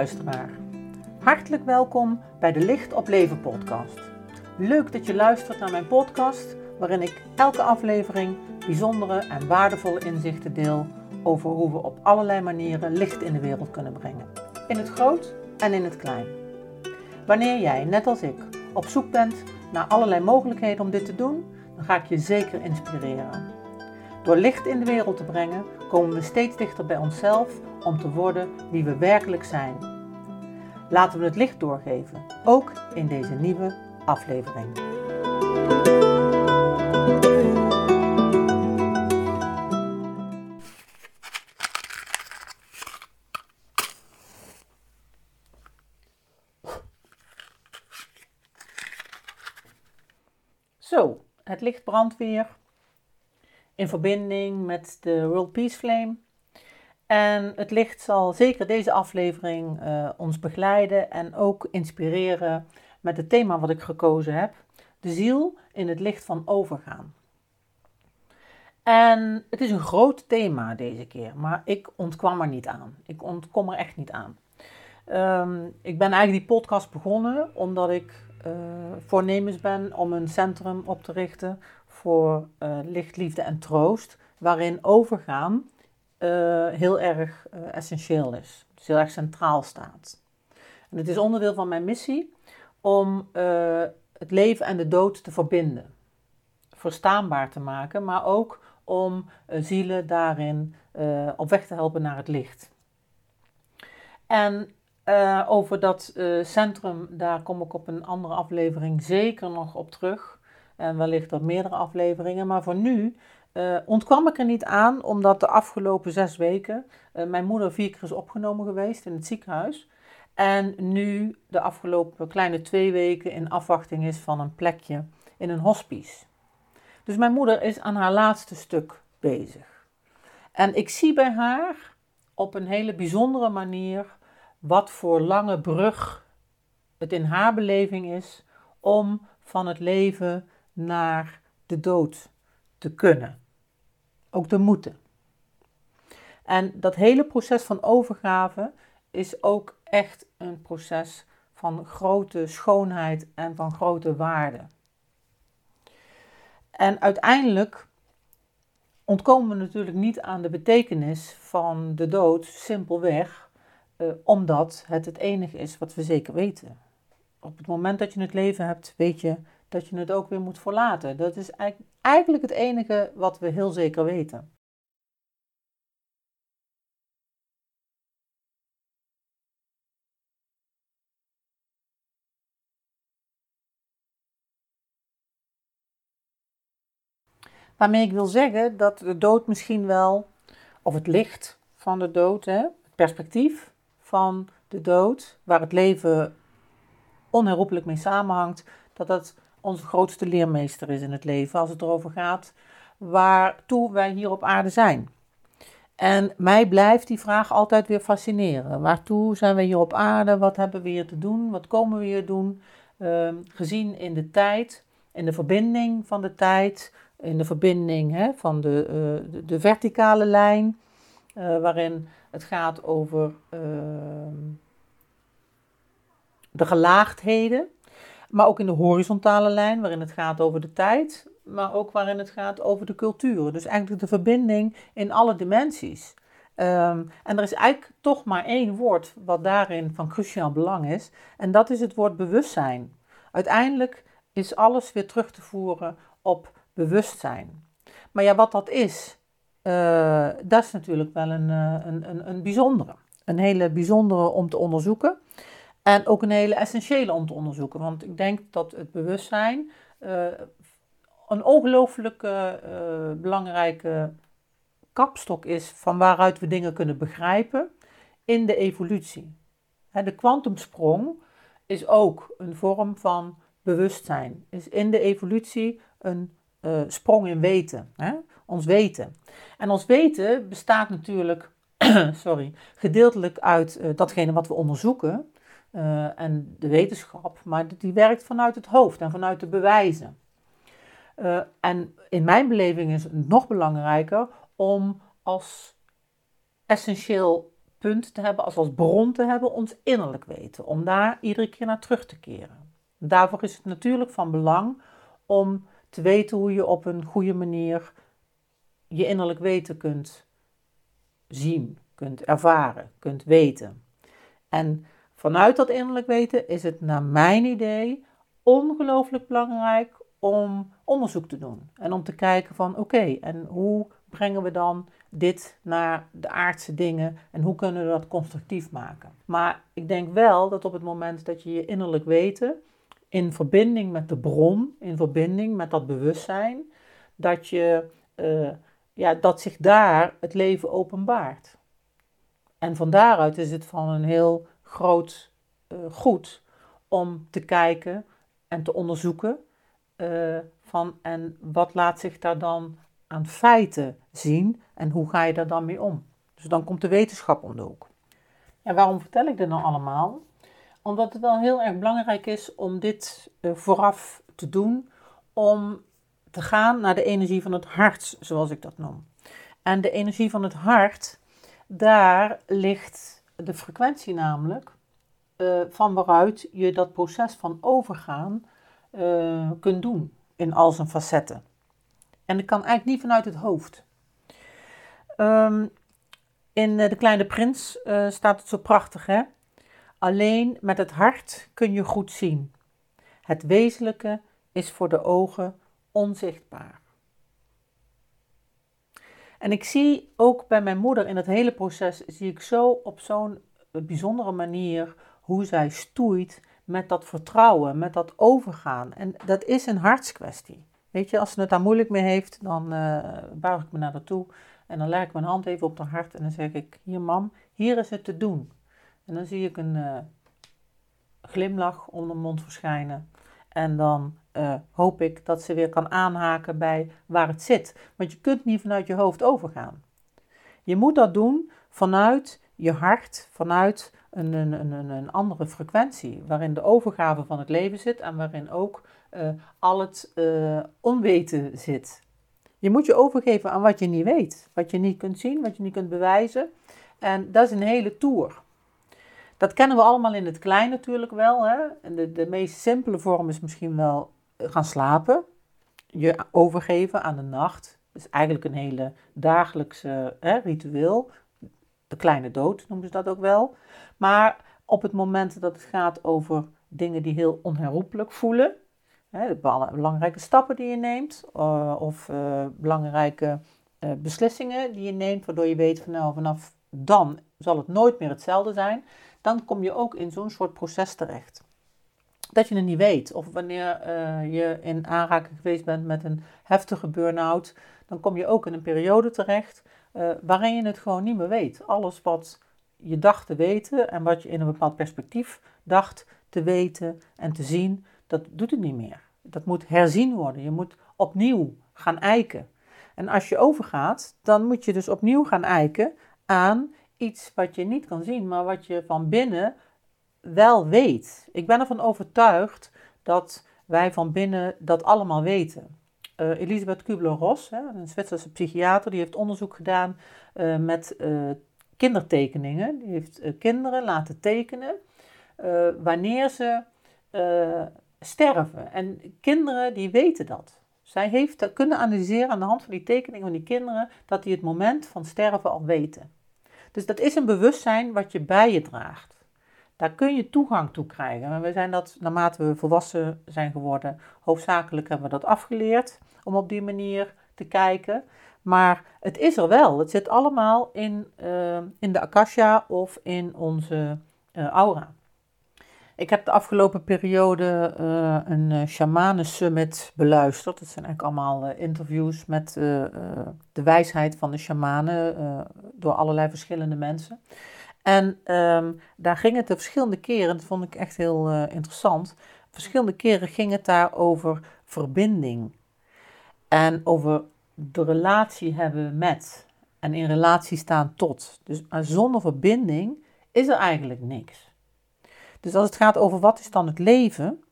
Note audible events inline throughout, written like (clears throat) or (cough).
luisteraar. Hartelijk welkom bij de Licht op Leven podcast. Leuk dat je luistert naar mijn podcast, waarin ik elke aflevering bijzondere en waardevolle inzichten deel over hoe we op allerlei manieren licht in de wereld kunnen brengen. In het groot en in het klein. Wanneer jij, net als ik, op zoek bent naar allerlei mogelijkheden om dit te doen, dan ga ik je zeker inspireren. Door licht in de wereld te brengen, komen we steeds dichter bij onszelf om te worden wie we werkelijk zijn. Laten we het licht doorgeven, ook in deze nieuwe aflevering. Zo, het licht brandt weer in verbinding met de World Peace Flame. En het licht zal zeker deze aflevering uh, ons begeleiden en ook inspireren met het thema wat ik gekozen heb: de ziel in het licht van overgaan. En het is een groot thema deze keer, maar ik ontkwam er niet aan. Ik ontkom er echt niet aan. Um, ik ben eigenlijk die podcast begonnen omdat ik uh, voornemens ben om een centrum op te richten voor uh, licht, liefde en troost, waarin overgaan uh, heel erg uh, essentieel is. Dus heel erg centraal staat. En het is onderdeel van mijn missie om het leven en de dood te verbinden. Verstaanbaar te maken, maar ook om zielen daarin op weg te helpen naar het licht. En over dat centrum, daar kom ik op een andere aflevering zeker nog op terug. En wellicht op meerdere afleveringen. Maar voor nu uh, ontkwam ik er niet aan, omdat de afgelopen zes weken uh, mijn moeder vier keer is opgenomen geweest in het ziekenhuis. En nu de afgelopen kleine twee weken in afwachting is van een plekje in een hospice. Dus mijn moeder is aan haar laatste stuk bezig. En ik zie bij haar op een hele bijzondere manier wat voor lange brug het in haar beleving is om van het leven naar de dood te kunnen. Ook te moeten. En dat hele proces van overgave is ook echt een proces van grote schoonheid en van grote waarde. En uiteindelijk ontkomen we natuurlijk niet aan de betekenis van de dood, simpelweg eh, omdat het het enige is wat we zeker weten. Op het moment dat je het leven hebt, weet je dat je het ook weer moet verlaten. Dat is eigenlijk het enige wat we heel zeker weten. Waarmee ik wil zeggen dat de dood misschien wel, of het licht van de dood, hè, het perspectief van de dood, waar het leven onherroepelijk mee samenhangt, dat dat onze grootste leermeester is in het leven als het erover gaat waartoe wij hier op aarde zijn. En mij blijft die vraag altijd weer fascineren. Waartoe zijn we hier op aarde? Wat hebben we hier te doen? Wat komen we hier doen? Uh, gezien in de tijd, in de verbinding van de tijd, in de verbinding hè, van de, uh, de, verticale lijn, uh, waarin het gaat over ehm, de gelaagdheden. Maar ook in de horizontale lijn, waarin het gaat over de tijd, maar ook waarin het gaat over de culturen. Dus eigenlijk de verbinding in alle dimensies. Um, en er is eigenlijk toch maar één woord wat daarin van cruciaal belang is, en dat is het woord bewustzijn. Uiteindelijk is alles weer terug te voeren op bewustzijn. Maar ja, wat dat is, uh, dat is natuurlijk wel een, uh, een, een, een bijzondere. Een hele bijzondere om te onderzoeken. En ook een hele essentiële om te onderzoeken. Want ik denk dat het bewustzijn uh, een ongelooflijk uh, belangrijke kapstok is van waaruit we dingen kunnen begrijpen in de evolutie. de kwantumsprong is ook een vorm van bewustzijn. Is in de evolutie een uh, sprong in weten. Hè? Ons weten. En ons weten bestaat natuurlijk (clears throat) sorry, gedeeltelijk uit datgene wat we onderzoeken. Uh, en de wetenschap, maar die werkt vanuit het hoofd en vanuit de bewijzen. Uh, en in mijn beleving is het nog belangrijker om als essentieel punt te hebben, als als bron te hebben, ons innerlijk weten. Om daar iedere keer naar terug te keren. Daarvoor is het natuurlijk van belang om te weten hoe je op een goede manier je innerlijk weten kunt zien, kunt ervaren, kunt weten. En vanuit dat innerlijk weten is het naar mijn idee ongelooflijk belangrijk om onderzoek te doen. En om te kijken van oké, en hoe brengen we dan dit naar de aardse dingen en hoe kunnen we dat constructief maken? Maar ik denk wel dat op het moment dat je je innerlijk weten in verbinding met de bron, in verbinding met dat bewustzijn, dat, je, uh, ja, dat zich daar het leven openbaart. En van daaruit is het van een heel groot uh, goed om te kijken en te onderzoeken uh, van en wat laat zich daar dan aan feiten zien en hoe ga je daar dan mee om. Dus dan komt de wetenschap om de hoek. En waarom vertel ik dit nou allemaal? Omdat het wel heel erg belangrijk is om dit uh, vooraf te doen, om te gaan naar de energie van het hart, zoals ik dat noem. En de energie van het hart, daar ligt de frequentie namelijk uh, van waaruit je dat proces van overgaan uh, kunt doen in al zijn facetten. En dat kan eigenlijk niet vanuit het hoofd. Um, in De Kleine Prins staat het zo prachtig, hè? Alleen met het hart kun je goed zien. Het wezenlijke is voor de ogen onzichtbaar. En ik zie ook bij mijn moeder in het hele proces, zie ik zo op zo'n bijzondere manier hoe zij stoeit met dat vertrouwen, met dat overgaan. En dat is een hartskwestie. Weet je, als ze het daar moeilijk mee heeft, dan uh, buig ik me naar haar toe en dan leg ik mijn hand even op haar hart en dan zeg ik: Hier, mam, hier is het te doen. En dan zie ik een uh, glimlach om de mond verschijnen. En dan uh, hoop ik dat ze weer kan aanhaken bij waar het zit. Want je kunt niet vanuit je hoofd overgaan. Je moet dat doen vanuit je hart, vanuit een, een, een, een andere frequentie, waarin de overgave van het leven zit en waarin ook uh, al het uh, onweten zit. Je moet je overgeven aan wat je niet weet, wat je niet kunt zien, wat je niet kunt bewijzen. En dat is een hele tour. Dat kennen we allemaal in het klein natuurlijk wel. Hè? De, de meest simpele vorm is misschien wel gaan slapen. Je overgeven aan de nacht. Dat is eigenlijk een hele dagelijkse hè, ritueel. De kleine dood noemen ze dat ook wel. Maar op het moment dat het gaat over dingen die heel onherroepelijk voelen, hè, de belangrijke stappen die je neemt, uh, of uh, belangrijke beslissingen die je neemt, waardoor je weet nou vanaf dan zal het nooit meer hetzelfde zijn, dan kom je ook in zo'n soort proces terecht. Dat je het niet weet. Of wanneer je in aanraking geweest bent met een heftige burn-out, dan kom je ook in een periode terecht waarin je het gewoon niet meer weet. Alles wat je dacht te weten en wat je in een bepaald perspectief dacht te weten en te zien, dat doet het niet meer. Dat moet herzien worden. Je moet opnieuw gaan eiken. En als je overgaat, dan moet je dus opnieuw gaan eiken aan iets wat je niet kan zien, maar wat je van binnen wel weet. Ik ben ervan overtuigd dat wij van binnen dat allemaal weten. Uh, Elisabeth Kubler-Ross, een Zwitserse psychiater, die heeft onderzoek gedaan uh, met uh, kindertekeningen. Die heeft kinderen laten tekenen wanneer ze sterven. En kinderen die weten dat. Zij heeft kunnen analyseren aan de hand van die tekeningen van die kinderen dat die het moment van sterven al weten. Dus dat is een bewustzijn wat je bij je draagt. Daar kun je toegang toe krijgen. En we zijn dat, naarmate we volwassen zijn geworden, hoofdzakelijk hebben we dat afgeleerd om op die manier te kijken. Maar het is er wel. Het zit allemaal in, uh, in de akasha of in onze uh, aura. Ik heb de afgelopen periode uh, een uh, shamanen summit beluisterd. Dat zijn eigenlijk allemaal interviews met de wijsheid van de shamanen door allerlei verschillende mensen. En um, daar ging het de verschillende keren, dat vond ik echt heel interessant. Verschillende keren ging het daar over verbinding. En over de relatie hebben met en in relatie staan tot. Dus zonder verbinding is er eigenlijk niks. Dus als het gaat over wat is dan het leven,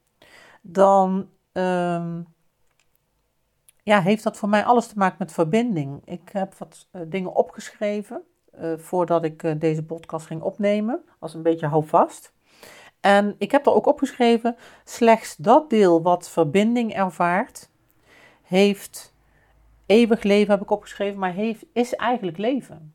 dan um, ja, heeft dat voor mij alles te maken met verbinding. Ik heb wat uh, dingen opgeschreven, voordat ik deze podcast ging opnemen, als een beetje houvast. En ik heb er ook opgeschreven, slechts dat deel wat verbinding ervaart, heeft eeuwig leven, heb ik opgeschreven, maar heeft, is eigenlijk leven.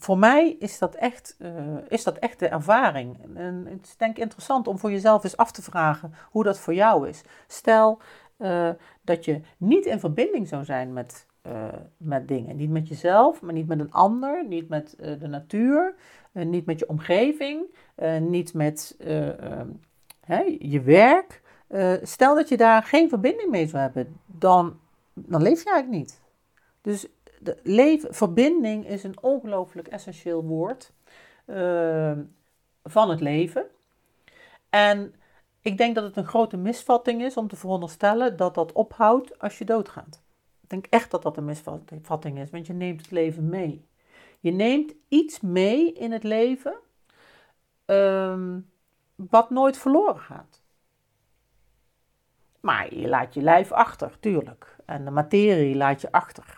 Voor mij is dat echt, uh, is dat echt de ervaring. En het is denk ik interessant om voor jezelf eens af te vragen hoe dat voor jou is. Stel uh, dat je niet in verbinding zou zijn met, uh, met dingen. Niet met jezelf, maar niet met een ander, niet met de natuur, niet met je omgeving, niet met hey, je werk. stel dat je daar geen verbinding mee zou hebben, dan dan leef je eigenlijk niet. Dus de leven, verbinding is een ongelooflijk essentieel woord uh, van het leven. En ik denk dat het een grote misvatting is om te veronderstellen dat dat ophoudt als je doodgaat. Ik denk echt dat dat een misvatting is, want je neemt het leven mee. Je neemt iets mee in het leven um, wat nooit verloren gaat. Maar je laat je lijf achter, tuurlijk. En de materie laat je achter.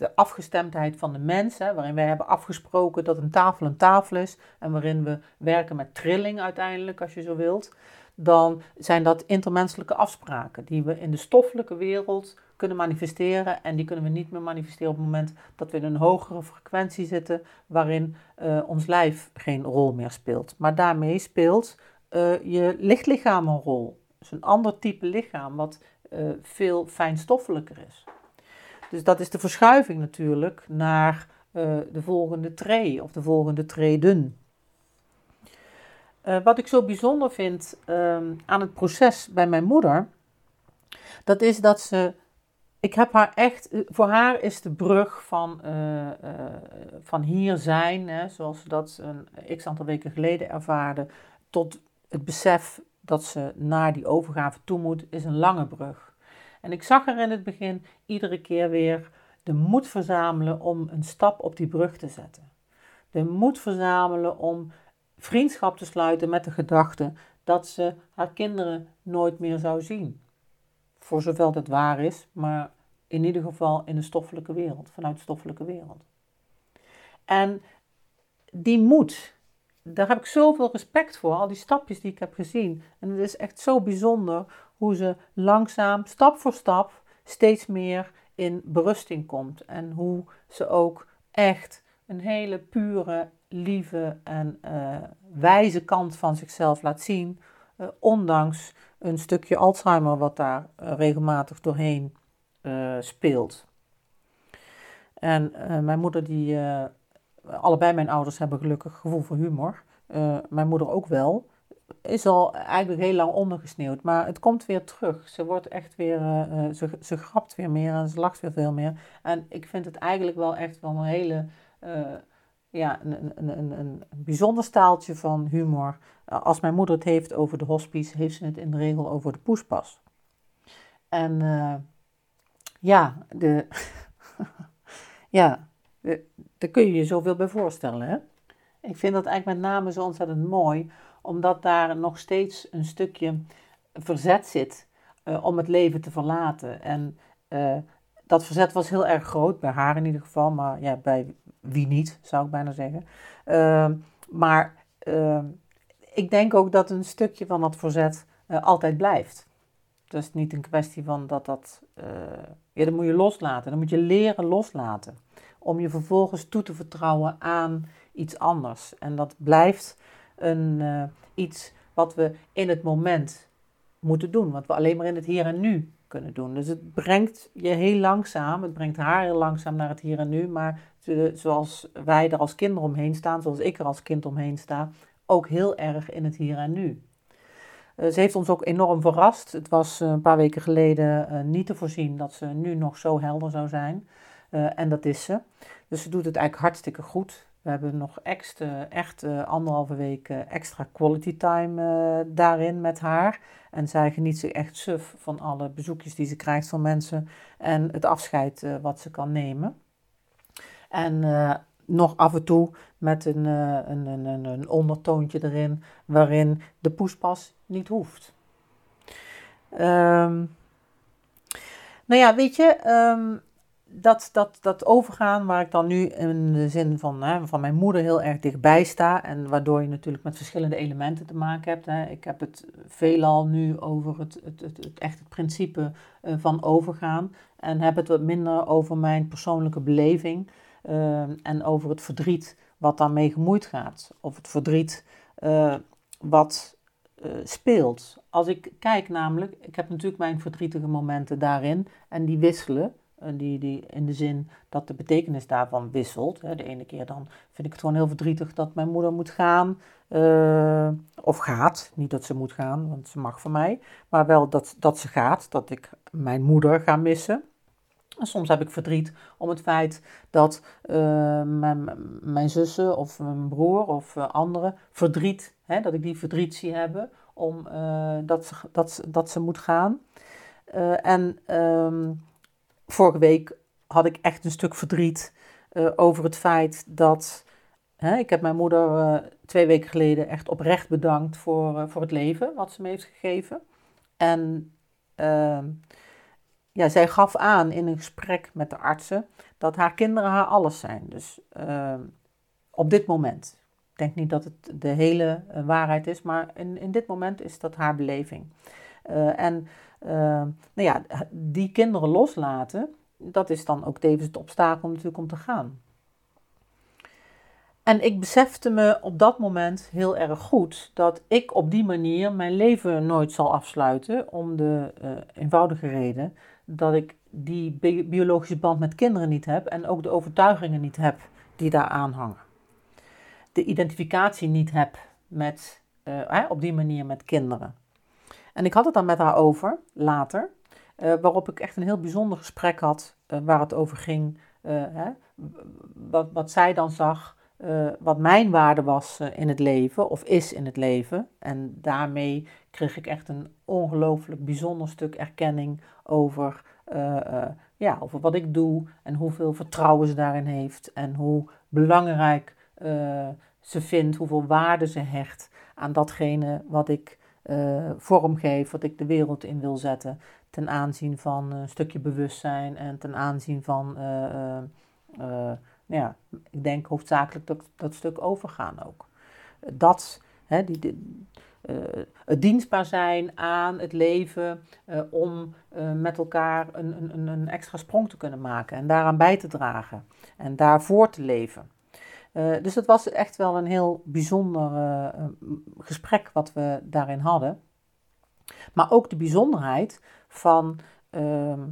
De afgestemdheid van de mens, hè, waarin wij hebben afgesproken dat een tafel een tafel is en waarin we werken met trilling uiteindelijk, als je zo wilt, dan zijn dat intermenselijke afspraken die we in de stoffelijke wereld kunnen manifesteren. En die kunnen we niet meer manifesteren op het moment dat we in een hogere frequentie zitten, waarin uh, ons lijf geen rol meer speelt. Maar daarmee speelt uh, je lichtlichaam een rol. Dus een ander type lichaam wat uh, veel fijnstoffelijker is. Dus dat is de verschuiving natuurlijk naar uh, de volgende tree of de volgende treden. Uh, wat ik zo bijzonder vind um, aan het proces bij mijn moeder, dat is dat ze. Ik heb haar echt. Voor haar is de brug van, van hier zijn, hè, zoals ze dat een x aantal weken geleden ervaarde, tot het besef dat ze naar die overgave toe moet, is een lange brug. En ik zag er in het begin iedere keer weer de moed verzamelen om een stap op die brug te zetten. De moed verzamelen om vriendschap te sluiten met de gedachte dat ze haar kinderen nooit meer zou zien. Voor zover dat waar is, maar in ieder geval in de stoffelijke wereld, vanuit de stoffelijke wereld. En die moed, daar heb ik zoveel respect voor, al die stapjes die ik heb gezien. En het is echt zo bijzonder hoe ze langzaam, stap voor stap, steeds meer in berusting komt. En hoe ze ook echt een hele pure, lieve en uh, wijze kant van zichzelf laat zien. Uh, ondanks een stukje Alzheimer wat daar uh, regelmatig doorheen speelt. En mijn moeder die allebei mijn ouders hebben gelukkig gevoel voor humor. Uh, mijn moeder ook wel. Is al eigenlijk heel lang ondergesneeuwd. Maar het komt weer terug. Ze wordt echt weer. Uh, ze, ze grapt weer meer en ze lacht weer veel meer. En ik vind het eigenlijk wel echt wel een hele. Ja, een, een, een, een, bijzonder staaltje van humor. als mijn moeder het heeft over de hospice, heeft ze het in de regel over de poespas. En ja, de. (laughs) ja, daar kun je je zoveel bij voorstellen, hè? Ik vind dat eigenlijk met name zo ontzettend mooi, omdat daar nog steeds een stukje verzet zit uh, om het leven te verlaten. En uh, dat verzet was heel erg groot, bij haar in ieder geval, maar ja, bij wie niet, zou ik bijna zeggen. Uh, maar ik denk ook dat een stukje van dat verzet altijd blijft. Is niet een kwestie van dat dat. ja, dan moet je loslaten. Dan moet je leren loslaten om je vervolgens toe te vertrouwen aan iets anders. En dat blijft een, uh, iets wat we in het moment moeten doen, wat we alleen maar in het hier en nu kunnen doen. Dus het brengt je heel langzaam, het brengt haar heel langzaam naar het hier en nu, maar zoals wij er als kinderen omheen staan, zoals ik er als kind omheen sta, ook heel erg in het hier en nu. Uh, ze heeft ons ook enorm verrast. Het was uh, een paar weken geleden niet te voorzien dat ze nu nog zo helder zou zijn. Uh, en dat is ze. Dus ze doet het eigenlijk hartstikke goed. We hebben nog echt, echt uh, anderhalve week uh, extra quality time daarin met haar. En zij geniet zich echt suf van alle bezoekjes die ze krijgt van mensen en het afscheid wat ze kan nemen. En nog af en toe met een, een, een, een, ondertoontje erin waarin de poespas niet hoeft. Um, nou ja, weet je, um, dat, dat, dat overgaan waar ik dan nu in de zin van, hè, van mijn moeder heel erg dichtbij sta. En waardoor je natuurlijk met verschillende elementen te maken hebt. Hè. Ik heb het veelal nu over het, het, het, echt het principe uh, van overgaan. En heb het wat minder over mijn persoonlijke beleving. Uh, en over het verdriet wat daarmee gemoeid gaat. Of het verdriet uh, wat speelt. Als ik kijk namelijk, ik heb natuurlijk mijn verdrietige momenten daarin. En die wisselen. Die, die, in de zin dat de betekenis daarvan wisselt. De ene keer dan vind ik het gewoon heel verdrietig dat mijn moeder moet gaan. Uh, of gaat. Niet dat ze moet gaan, want ze mag van mij. Maar wel dat, dat ze gaat. Dat ik mijn moeder ga missen. En soms heb ik verdriet om het feit dat uh, mijn, mijn zussen of mijn broer of uh, anderen verdriet, hè, dat ik die verdriet zie hebben om, dat, ze, dat, dat ze moet gaan. en um, vorige week had ik echt een stuk verdriet uh, over het feit dat. Hè, ik heb mijn moeder uh, twee weken geleden echt oprecht bedankt voor, uh, voor het leven wat ze me heeft gegeven. En ehm, ja, zij gaf aan in een gesprek met de artsen dat haar kinderen haar alles zijn. Dus ehm, op dit moment. Ik denk niet dat het de hele waarheid is, maar in, in dit moment is dat haar beleving. En uh, nou ja, die kinderen loslaten, dat is dan ook tevens het obstakel natuurlijk om te gaan. En ik besefte me op dat moment heel erg goed dat ik op die manier mijn leven nooit zal afsluiten. Om de uh, eenvoudige reden dat ik die bi biologische band met kinderen niet heb en ook de overtuigingen niet heb die daar hangen. De identificatie niet heb met, op die manier met kinderen. En ik had het dan met haar over, later, uh, waarop ik echt een heel bijzonder gesprek had, uh, waar het over ging, uh, hè, wat, wat zij dan zag, wat mijn waarde was in het leven, of is in het leven. En daarmee kreeg ik echt een ongelooflijk bijzonder stuk erkenning over, ja, over wat ik doe en hoeveel vertrouwen ze daarin heeft en hoe belangrijk ze vindt, hoeveel waarde ze hecht aan datgene wat ik uh, wat ik de wereld in wil zetten. Ten aanzien van een stukje bewustzijn en ten aanzien van, uh, uh, ja, ik denk hoofdzakelijk dat, dat stuk overgaan ook. Dat, hè, die, die het dienstbaar zijn aan het leven om met elkaar een, een, een extra sprong te kunnen maken en daaraan bij te dragen en daarvoor te leven. Uh, dus het was echt wel een heel bijzonder uh, gesprek wat we daarin hadden. Maar ook de bijzonderheid van, uh,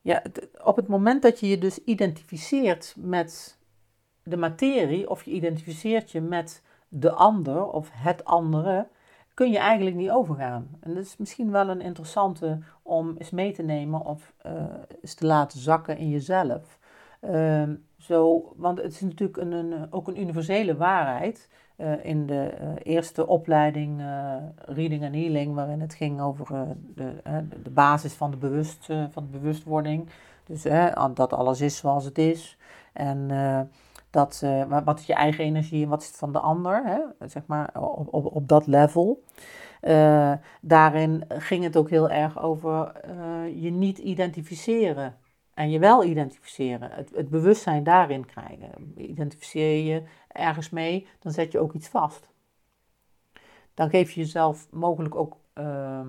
ja, op het moment dat je je dus identificeert met de materie, of je identificeert je met de ander of het andere, kun je eigenlijk niet overgaan. En dat is misschien wel een interessante om eens mee te nemen of uh, eens te laten zakken in jezelf. Ehm, zo, want het is natuurlijk een, een, ook een universele waarheid. Uh, in de uh, eerste opleiding uh, Reading and Healing, waarin het ging over de, de basis van de, bewust, van de bewustwording. Dus dat alles is zoals het is. En dat, wat is je eigen energie en wat is het van de ander, hè? zeg maar op, op, op dat level. daarin ging het ook heel erg over je niet identificeren en je wel identificeren, het, het bewustzijn daarin krijgen. Identificeer je ergens mee, dan zet je ook iets vast. Dan geef je jezelf mogelijk ook uh,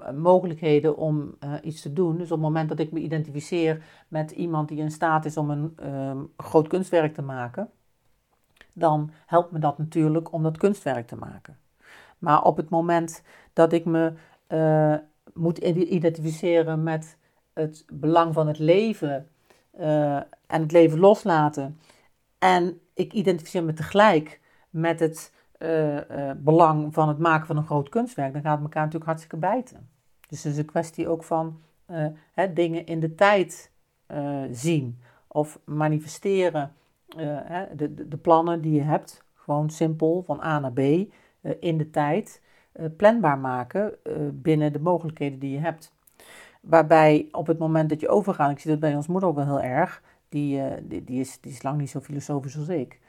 uh, mogelijkheden om uh, iets te doen. Dus op het moment dat ik me identificeer met iemand die in staat is om een ehm, groot kunstwerk te maken, dan helpt me dat natuurlijk om dat kunstwerk te maken. Maar op het moment dat ik me eh, moet identificeren met het belang van het leven uh, en het leven loslaten. En ik identificeer me tegelijk met het uh, uh, belang van het maken van een groot kunstwerk. Dan gaat het elkaar natuurlijk hartstikke bijten. Dus het is een kwestie ook van hè, dingen in de tijd zien of manifesteren. Hè, de, de, de, plannen die je hebt, gewoon simpel van A naar B in de tijd. planbaar maken binnen de mogelijkheden die je hebt. Waarbij op het moment dat je overgaat, ik zie dat bij ons moeder ook wel heel erg, die, uh, die, die, is, die is lang niet zo filosofisch als ik.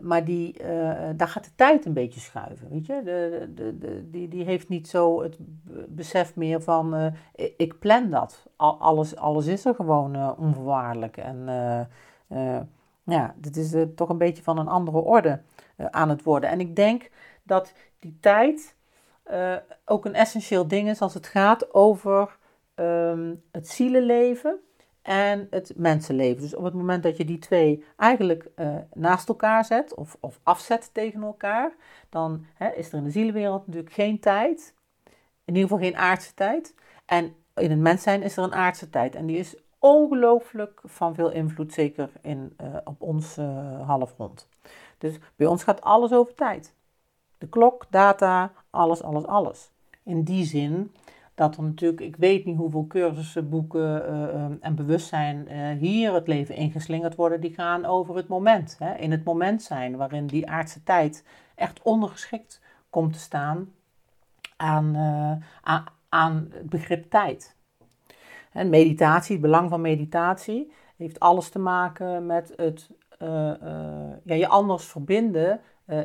maar die, daar gaat de tijd een beetje schuiven. Weet je? De, de, de, die, die heeft niet zo het besef meer van ik plan dat. alles, alles is er gewoon onvoorwaardelijk. En ja, dit is toch een beetje van een andere orde aan het worden. En ik denk dat die tijd ook een essentieel ding is als het gaat over Ehm, het zielenleven en het mensenleven. Dus op het moment dat je die twee eigenlijk uh, naast elkaar zet of, of afzet tegen elkaar, dan hè, is er in de zielenwereld natuurlijk geen tijd, in ieder geval geen aardse tijd. En in het mens zijn is er een aardse tijd. En die is ongelooflijk van veel invloed, zeker in, uh, op ons uh, halfrond. Dus bij ons gaat alles over tijd. De klok, data, alles, alles, alles. In die zin dat er natuurlijk, ik weet niet hoeveel cursussen, boeken uh, en bewustzijn uh, hier het leven ingeslingerd worden, die gaan over het moment. Hè? In het moment zijn, waarin die aardse tijd echt ondergeschikt komt te staan aan, aan, aan het begrip tijd. En meditatie, het belang van meditatie, heeft alles te maken met het ja, je anders verbinden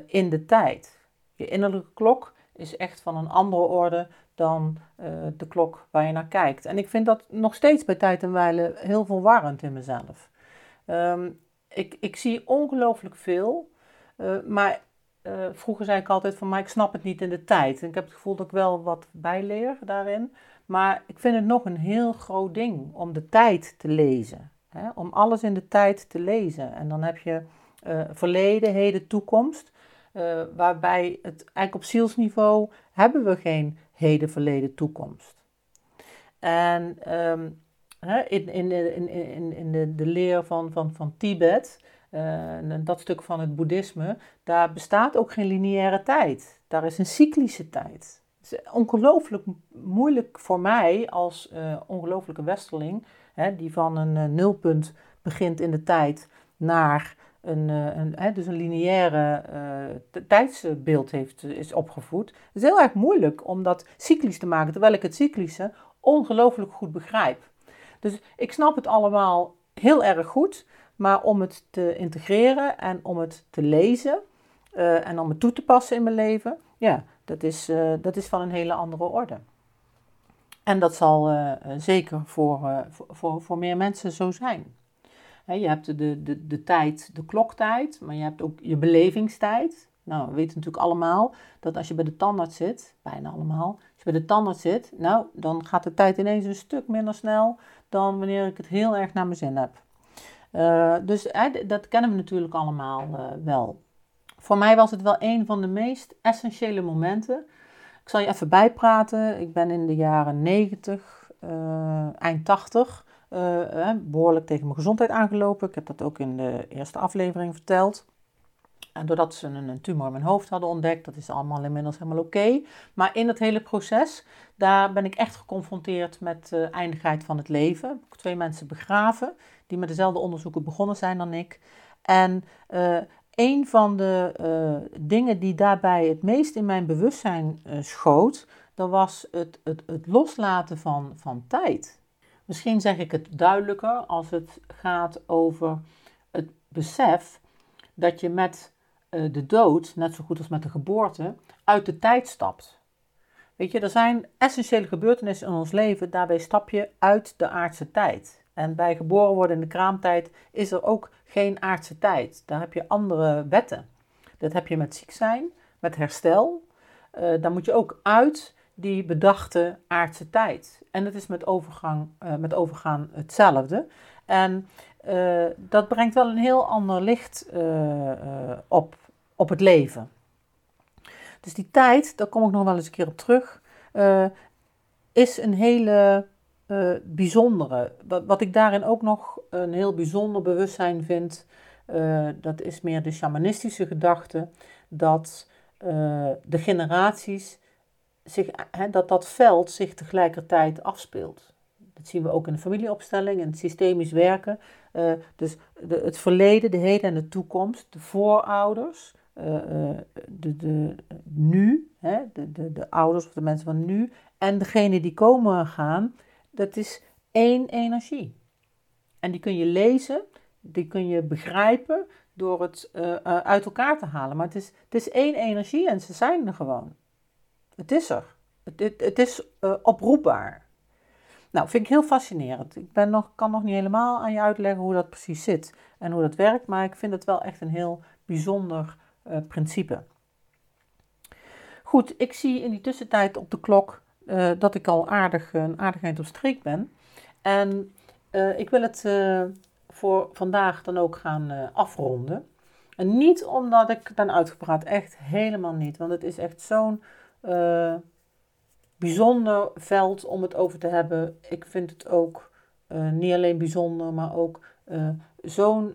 in de tijd. Je innerlijke klok is echt van een andere orde dan uh, de klok waar je naar kijkt. En ik vind dat nog steeds bij tijd en wijle heel verwarrend in mezelf. Um, ik, ik zie ongelooflijk veel, uh, maar uh, vroeger zei ik altijd van, maar ik snap het niet in de tijd. En ik heb het gevoel dat ik wel wat bijleer daarin. Maar ik vind het nog een heel groot ding om de tijd te lezen. Hè? Om alles in de tijd te lezen. En dan heb je verleden, heden, toekomst. Waarbij het eigenlijk op zielsniveau hebben we geen heden, verleden, toekomst. En um, in, in, in, in, in de, de leer van, van, van Tibet, uh, dat stuk van het boeddhisme, daar bestaat ook geen lineaire tijd. Daar is een cyclische tijd. Het is ongelooflijk moeilijk voor mij als uh, ongelooflijke westerling, hè, die van een uh, nulpunt begint in de tijd naar een, eh, dus een lineaire uh, tijdsbeeld heeft, is opgevoed. Het is heel erg moeilijk om dat cyclisch te maken, terwijl ik het cyclische ongelooflijk goed begrijp. Dus ik snap het allemaal heel erg goed, maar om het te integreren en om het te lezen en om het toe te passen in mijn leven, ja, dat is, dat is van een hele andere orde. En dat zal zeker voor, voor, voor meer mensen zo zijn je hebt de, de, de tijd, de kloktijd, maar je hebt ook je belevingstijd. Nou, we weten natuurlijk allemaal dat als je bij de tandarts zit, bijna allemaal, als je bij de tandarts zit, nou, dan gaat de tijd ineens een stuk minder snel dan wanneer ik het heel erg naar mijn zin heb. Uh, dus dat kennen we natuurlijk allemaal uh, wel. Voor mij was het wel een van de meest essentiële momenten. Ik zal je even bijpraten. Ik ben in de jaren 90, uh, eind 80, uh, behoorlijk tegen mijn gezondheid aangelopen. Ik heb dat ook in de eerste aflevering verteld. En doordat ze een, tumor in mijn hoofd hadden ontdekt, dat is allemaal inmiddels helemaal oké. Maar in dat hele proces, daar ben ik echt geconfronteerd met de eindigheid van het leven. Ik heb twee mensen begraven die met dezelfde onderzoeken begonnen zijn dan ik. En uh, een van de dingen die daarbij het meest in mijn bewustzijn schoot, dat was het, het, het loslaten van, van tijd. Misschien zeg ik het duidelijker als het gaat over het besef dat je met uh, de dood, net zo goed als met de geboorte, uit de tijd stapt. Weet je, er zijn essentiële gebeurtenissen in ons leven, daarbij stap je uit de aardse tijd. En bij geboren worden in de kraamtijd is er ook geen aardse tijd. Daar heb je andere wetten. Dat heb je met ziek zijn, met herstel. Uh, daar moet je ook uit die bedachte aardse tijd. En dat is met, overgang, uh, met overgaan hetzelfde. En uh, dat brengt wel een heel ander licht uh, op, op het leven. Dus die tijd, daar kom ik nog wel eens een keer op terug, is een hele bijzondere. Wat, wat, ik daarin ook nog een heel bijzonder bewustzijn vind, dat is meer de shamanistische gedachte, dat de generaties zich, dat dat veld zich tegelijkertijd afspeelt. Dat zien we ook in de familieopstelling, in het systemisch werken. Uh, dus de, het verleden, de heden en de toekomst, de voorouders, uh, de, de, nu, hè, de, de, de ouders of de mensen van nu en degene die komen gaan, dat is één energie. En die kun je lezen, die kun je begrijpen, door het uit elkaar te halen. Maar het is, het is één energie en ze zijn er gewoon. Het is er. Het, het, is uh, oproepbaar. Nou, vind ik heel fascinerend. Ik ben nog, kan nog niet helemaal aan je uitleggen hoe dat precies zit en hoe dat werkt, maar ik vind het wel echt een heel bijzonder uh, principe. Goed, ik zie in die tussentijd op de klok uh, dat ik al aardig, een aardigheid op streek ben. En ik wil het voor vandaag dan ook gaan afronden. En niet omdat ik ben uitgepraat, echt helemaal niet. Want het is echt zo'n bijzonder veld om het over te hebben. Ik vind het ook uh, niet alleen bijzonder, maar ook uh, zo'n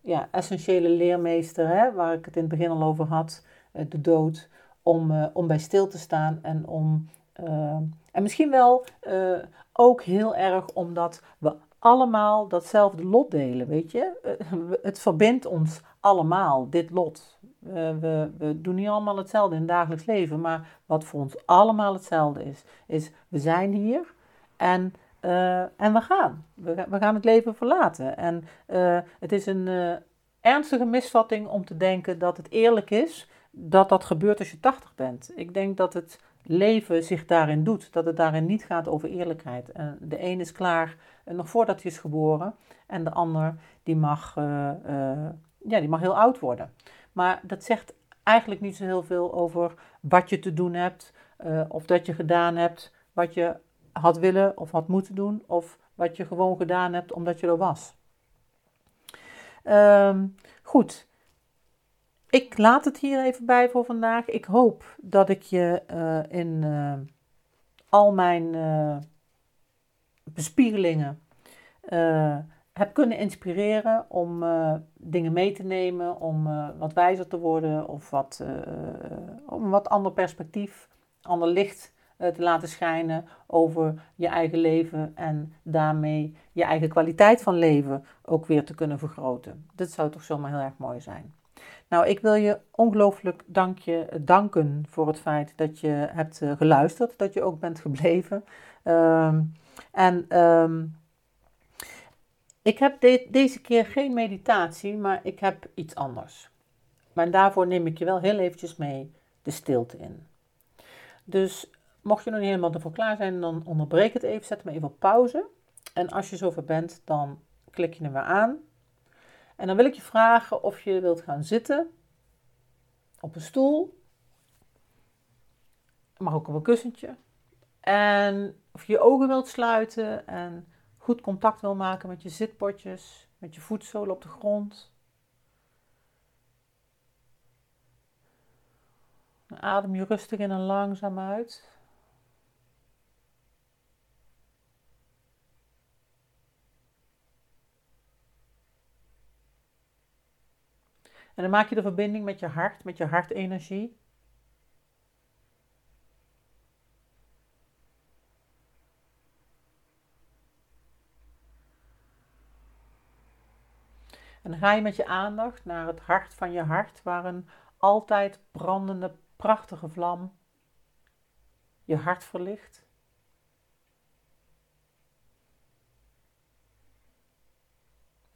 ja, essentiële leermeester, hè, waar ik het in het begin al over had, de dood, om, om bij stil te staan en om. en misschien wel ook heel erg omdat we allemaal datzelfde lot delen, weet je. (laughs) het verbindt ons allemaal, dit lot. Uh, we, we, doen niet allemaal hetzelfde in het dagelijks leven, maar wat voor ons allemaal hetzelfde is, is we zijn hier en, uh, en we gaan. We, we, gaan het leven verlaten. En uh, het is een ernstige misvatting om te denken dat het eerlijk is dat dat gebeurt als je 80 bent. Ik denk dat het leven zich daarin doet, dat het daarin niet gaat over eerlijkheid. De een is klaar nog voordat hij is geboren en de ander die mag, ja, die mag heel oud worden. Maar dat zegt eigenlijk niet zo heel veel over wat je te doen hebt, uh, of dat je gedaan hebt wat je had willen of had moeten doen, of wat je gewoon gedaan hebt omdat je er was. Um, goed, ik laat het hier even bij voor vandaag. Ik hoop dat ik je uh, in uh, al mijn bespiegelingen heb kunnen inspireren om uh, dingen mee te nemen, om uh, wat wijzer te worden of wat, uh, om een wat ander perspectief, ander licht te laten schijnen over je eigen leven en daarmee je eigen kwaliteit van leven ook weer te kunnen vergroten. Dat zou toch zomaar heel erg mooi zijn. Nou, ik wil je ongelooflijk dankje, danken voor het feit dat je hebt geluisterd, dat je ook bent gebleven. Um, en um, ik heb deze keer geen meditatie, maar ik heb iets anders. Maar daarvoor neem ik je wel heel eventjes mee de stilte in. Dus mocht je nog niet helemaal ervoor klaar zijn, dan onderbreek het even, zet me even op pauze. En als je zover bent, dan klik je hem weer aan. En dan wil ik je vragen of je wilt gaan zitten op een stoel. Mag ook op een kussentje. En of je je ogen wilt sluiten en goed contact wil maken met je zitbordjes, met je voetzolen op de grond. Adem je rustig in en langzaam uit. En dan maak je de verbinding met je hart, met je hartenergie. Ga je met je aandacht naar het hart van je hart, waar een altijd brandende, prachtige vlam je hart verlicht.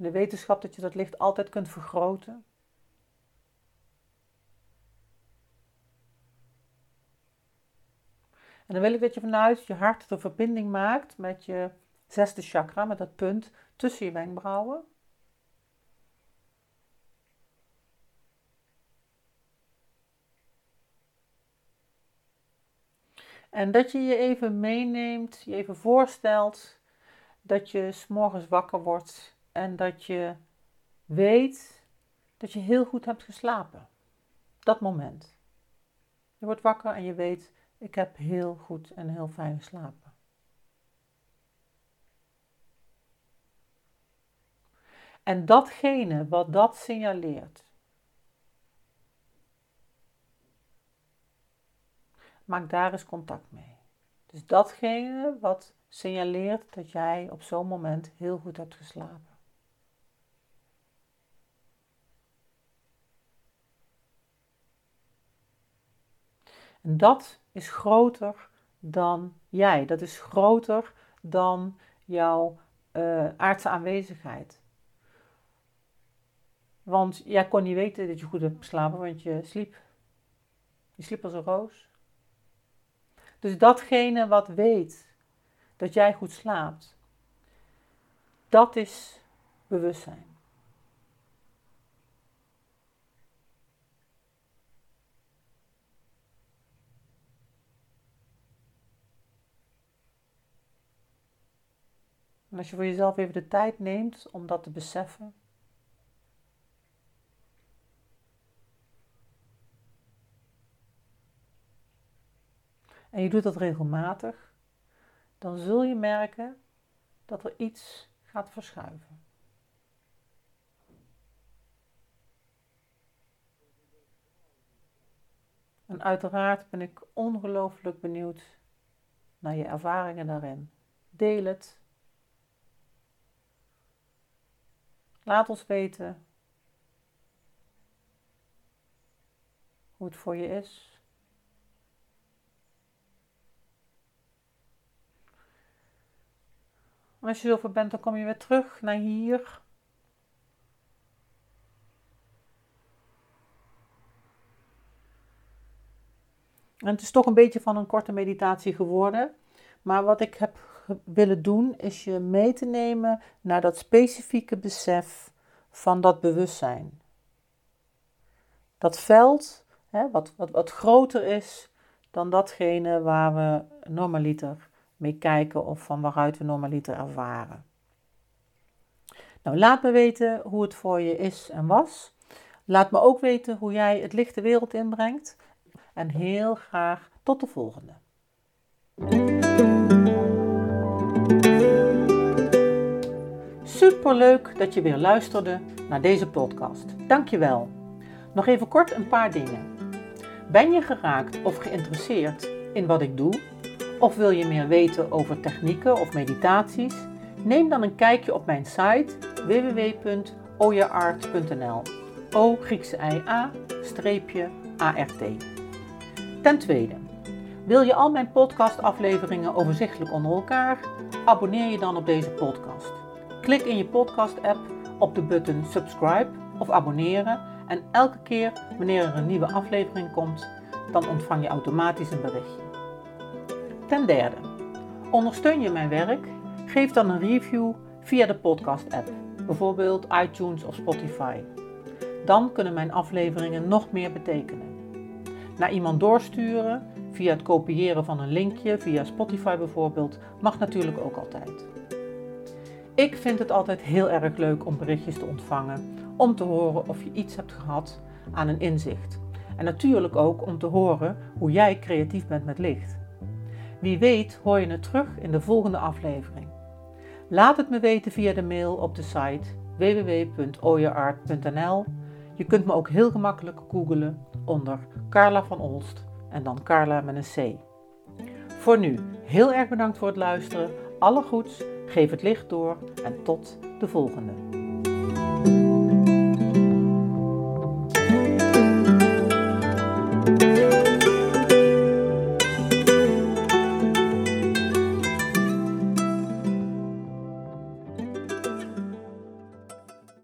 de wetenschap dat je dat licht altijd kunt vergroten. En dan wil ik dat je vanuit je hart de verbinding maakt met je zesde chakra, met dat punt tussen je wenkbrauwen. En dat je je even meeneemt, je even voorstelt dat je s'morgens wakker wordt en dat je weet dat je heel goed hebt geslapen. Dat moment. Je wordt wakker en je weet, ik heb heel goed en heel fijn geslapen. En datgene wat dat signaleert, maak daar eens contact mee. Dus datgene wat signaleert dat jij op zo'n moment heel goed hebt geslapen. En dat is groter dan jij. Dat is groter dan jouw uh, aardse aanwezigheid. Want jij kon niet weten dat je goed hebt geslapen, want je sliep. Je sliep als een roos. Dus datgene wat weet dat jij goed slaapt, dat is bewustzijn. En als je voor jezelf even de tijd neemt om dat te beseffen. En je doet dat regelmatig, dan zul je merken dat er iets gaat verschuiven. En uiteraard ben ik ongelooflijk benieuwd naar je ervaringen daarin. Deel het Laat ons weten hoe het voor je is. En als je zover bent, dan kom je weer terug naar hier. En het is toch een beetje van een korte meditatie geworden. Maar wat ik heb willen doen, is je mee te nemen naar dat specifieke besef van dat bewustzijn. Dat veld, hè, wat, wat, wat groter is dan datgene waar we normaliter mee kijken of van waaruit we normaliter ervaren. Nou, laat me weten hoe het voor je is en was. Laat me ook weten hoe jij het licht de wereld inbrengt. En heel graag tot de volgende. Superleuk dat je weer luisterde naar deze podcast. Dankjewel. Nog even kort een paar dingen. Ben je geraakt of geïnteresseerd in wat ik doe? Of wil je meer weten over technieken of meditaties? Neem dan een kijkje op mijn site www.oyaart.nl. O Griekse I A streepje ART. Ten tweede, wil je al mijn podcastafleveringen overzichtelijk onder elkaar? Abonneer je dan op deze podcast. Klik in je podcast-app op de button subscribe of abonneren en elke keer wanneer er een nieuwe aflevering komt, dan ontvang je automatisch een berichtje. Ten derde, ondersteun je mijn werk? Geef dan een review via de podcast-app, bijvoorbeeld iTunes of Spotify. Dan kunnen mijn afleveringen nog meer betekenen. Naar iemand doorsturen via het kopiëren van een linkje, via Spotify bijvoorbeeld, mag natuurlijk ook altijd. Ik vind het altijd heel erg leuk om berichtjes te ontvangen, om te horen of je iets hebt gehad aan een inzicht. En natuurlijk ook om te horen hoe jij creatief bent met licht. Wie weet hoor je het terug in de volgende aflevering. Laat het me weten via de mail op de site www.oyeart.nl. Je kunt me ook heel gemakkelijk googlen onder Carla van Olst en dan Carla met een C. Voor nu, heel erg bedankt voor het luisteren. Alle goeds, geef het licht door en tot de volgende.